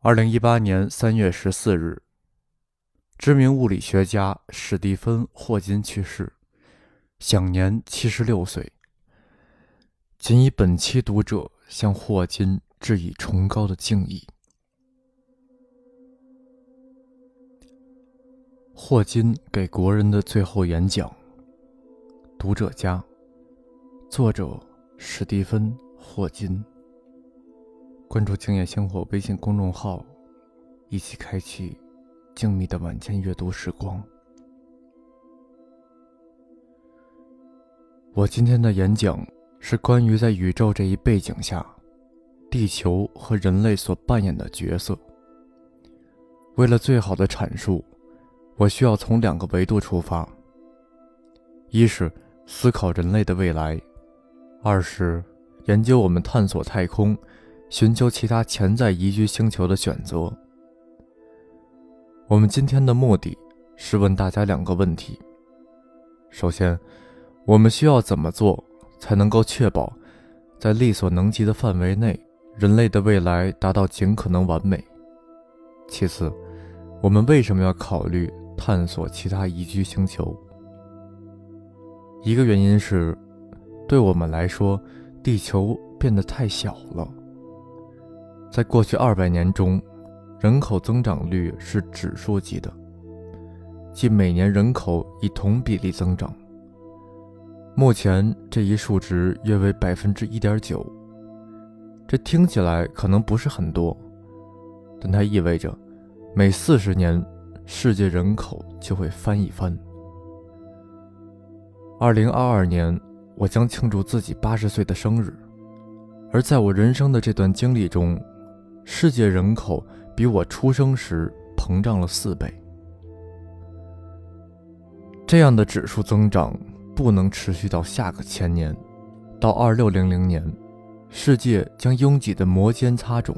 二零一八年三月十四日，知名物理学家史蒂芬·霍金去世，享年七十六岁。仅以本期读者向霍金致以崇高的敬意。霍金给国人的最后演讲。读者家，作者史蒂芬·霍金。关注“静夜星火”微信公众号，一起开启静谧的晚间阅读时光。我今天的演讲是关于在宇宙这一背景下，地球和人类所扮演的角色。为了最好的阐述，我需要从两个维度出发：一是思考人类的未来，二是研究我们探索太空。寻求其他潜在宜居星球的选择。我们今天的目的是问大家两个问题：首先，我们需要怎么做才能够确保在力所能及的范围内，人类的未来达到尽可能完美？其次，我们为什么要考虑探索其他宜居星球？一个原因是，对我们来说，地球变得太小了。在过去二百年中，人口增长率是指数级的，即每年人口以同比例增长。目前这一数值约为百分之一点九。这听起来可能不是很多，但它意味着每四十年世界人口就会翻一番。二零二二年，我将庆祝自己八十岁的生日，而在我人生的这段经历中。世界人口比我出生时膨胀了四倍。这样的指数增长不能持续到下个千年，到二六零零年，世界将拥挤的摩肩擦踵，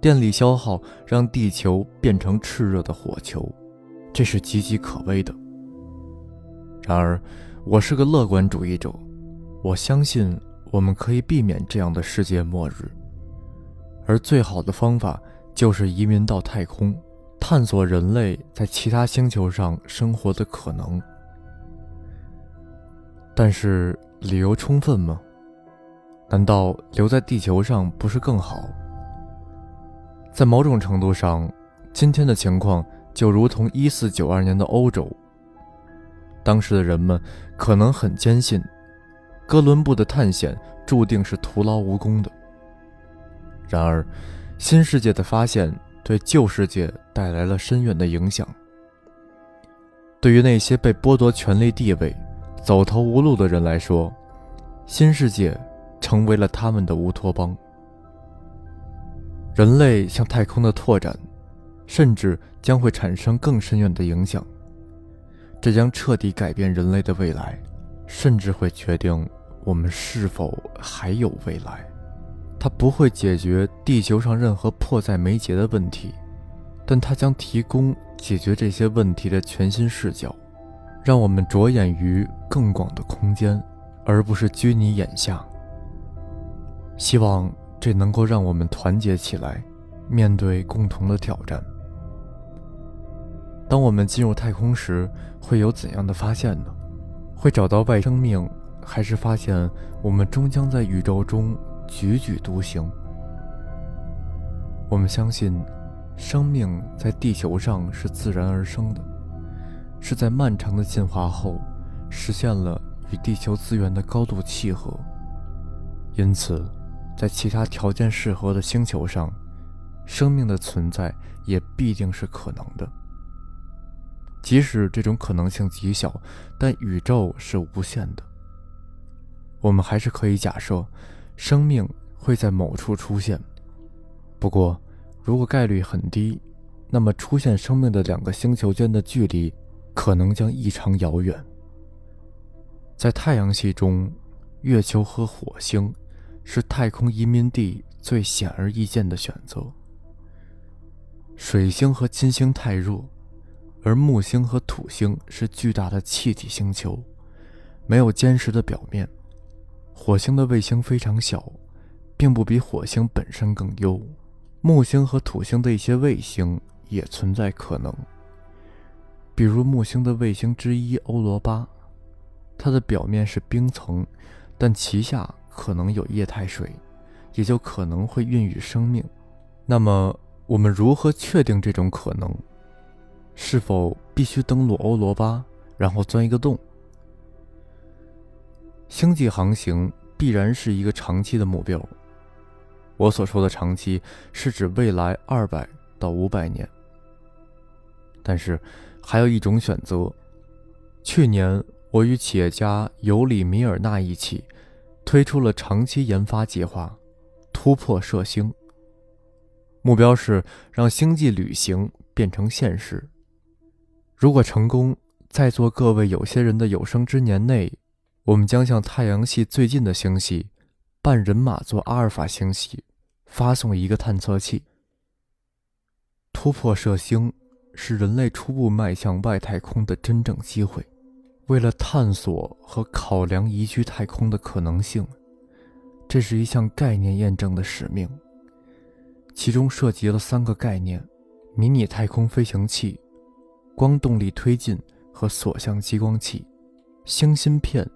电力消耗让地球变成炽热的火球，这是岌岌可危的。然而，我是个乐观主义者，我相信我们可以避免这样的世界末日。而最好的方法就是移民到太空，探索人类在其他星球上生活的可能。但是理由充分吗？难道留在地球上不是更好？在某种程度上，今天的情况就如同一四九二年的欧洲。当时的人们可能很坚信，哥伦布的探险注定是徒劳无功的。然而，新世界的发现对旧世界带来了深远的影响。对于那些被剥夺权力地位、走投无路的人来说，新世界成为了他们的乌托邦。人类向太空的拓展，甚至将会产生更深远的影响。这将彻底改变人类的未来，甚至会决定我们是否还有未来。它不会解决地球上任何迫在眉睫的问题，但它将提供解决这些问题的全新视角，让我们着眼于更广的空间，而不是拘泥眼下。希望这能够让我们团结起来，面对共同的挑战。当我们进入太空时，会有怎样的发现呢？会找到外生命，还是发现我们终将在宇宙中？踽踽独行。我们相信，生命在地球上是自然而生的，是在漫长的进化后实现了与地球资源的高度契合。因此，在其他条件适合的星球上，生命的存在也必定是可能的。即使这种可能性极小，但宇宙是无限的。我们还是可以假设。生命会在某处出现，不过，如果概率很低，那么出现生命的两个星球间的距离可能将异常遥远。在太阳系中，月球和火星是太空移民地最显而易见的选择。水星和金星太热，而木星和土星是巨大的气体星球，没有坚实的表面。火星的卫星非常小，并不比火星本身更优，木星和土星的一些卫星也存在可能。比如木星的卫星之一欧罗巴，它的表面是冰层，但其下可能有液态水，也就可能会孕育生命。那么，我们如何确定这种可能？是否必须登陆欧罗巴，然后钻一个洞？星际航行必然是一个长期的目标。我所说的长期，是指未来二百到五百年。但是，还有一种选择。去年，我与企业家尤里米尔纳一起，推出了长期研发计划——突破射星。目标是让星际旅行变成现实。如果成功，在座各位有些人的有生之年内，我们将向太阳系最近的星系——半人马座阿尔法星系，发送一个探测器。突破射星是人类初步迈向外太空的真正机会。为了探索和考量宜居太空的可能性，这是一项概念验证的使命。其中涉及了三个概念：迷你太空飞行器。光动力推进和锁向激光器，星芯片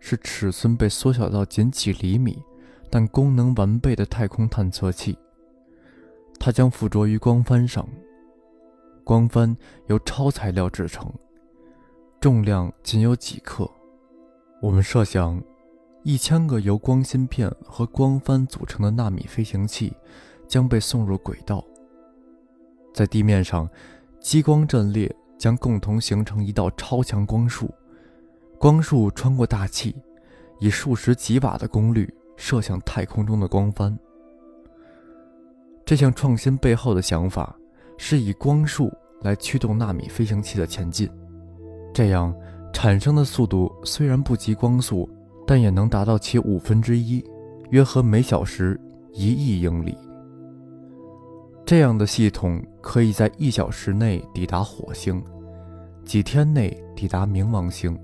是尺寸被缩小到仅几厘米，但功能完备的太空探测器。它将附着于光帆上，光帆由超材料制成，重量仅有几克。我们设想，一千个由光芯片和光帆组成的纳米飞行器将被送入轨道，在地面上，激光阵列。将共同形成一道超强光束，光束穿过大气，以数十吉瓦的功率射向太空中的光帆。这项创新背后的想法是以光束来驱动纳米飞行器的前进，这样产生的速度虽然不及光速，但也能达到其五分之一，约合每小时一亿英里。这样的系统可以在一小时内抵达火星，几天内抵达冥王星，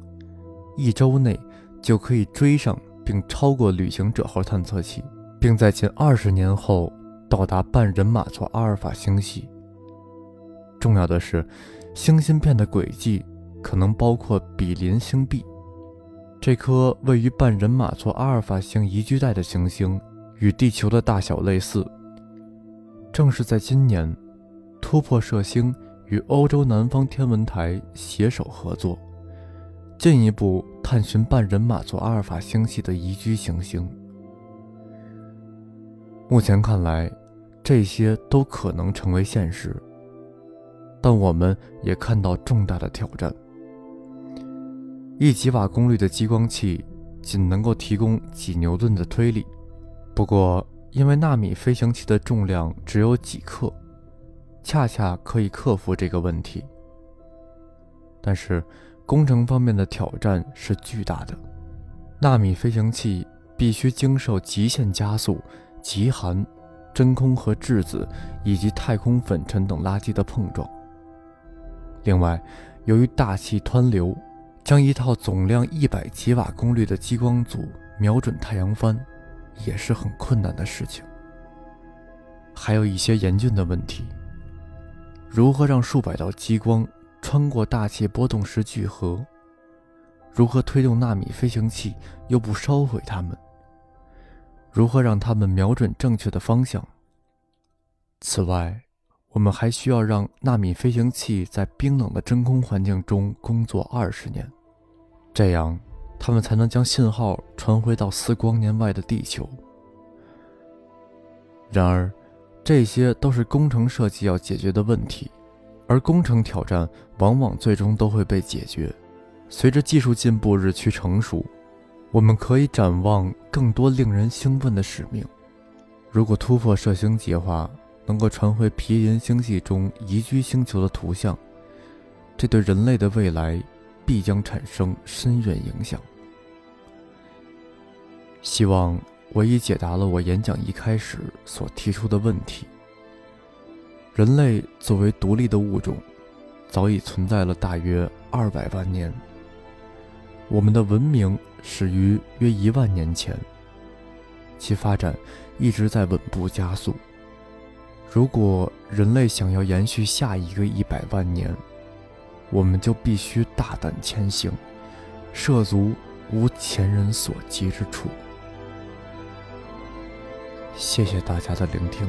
一周内就可以追上并超过旅行者号探测器，并在近二十年后到达半人马座阿尔法星系。重要的是，星芯片的轨迹可能包括比邻星 B，这颗位于半人马座阿尔法星宜居带的行星，与地球的大小类似。正是在今年，突破射星与欧洲南方天文台携手合作，进一步探寻半人马座阿尔法星系的宜居行星。目前看来，这些都可能成为现实，但我们也看到重大的挑战。一吉瓦功率的激光器仅能够提供几牛顿的推力，不过。因为纳米飞行器的重量只有几克，恰恰可以克服这个问题。但是，工程方面的挑战是巨大的。纳米飞行器必须经受极限加速、极寒、真空和质子以及太空粉尘等垃圾的碰撞。另外，由于大气湍流，将一套总量一百吉瓦功率的激光组瞄准太阳帆。也是很困难的事情，还有一些严峻的问题。如何让数百道激光穿过大气波动时聚合？如何推动纳米飞行器又不烧毁它们？如何让它们瞄准正确的方向？此外，我们还需要让纳米飞行器在冰冷的真空环境中工作二十年，这样。他们才能将信号传回到四光年外的地球。然而，这些都是工程设计要解决的问题，而工程挑战往往最终都会被解决。随着技术进步日趋成熟，我们可以展望更多令人兴奋的使命。如果突破射星计划能够传回皮林星系中宜居星球的图像，这对人类的未来必将产生深远影响。希望我已解答了我演讲一开始所提出的问题。人类作为独立的物种早已存在了大约二百万年。我们的文明始于约一万年前其发展一直在稳步加速。如果人类想要延续下一个一百万年我们就必须大胆前行涉足无前人所及之处。谢谢大家的聆听。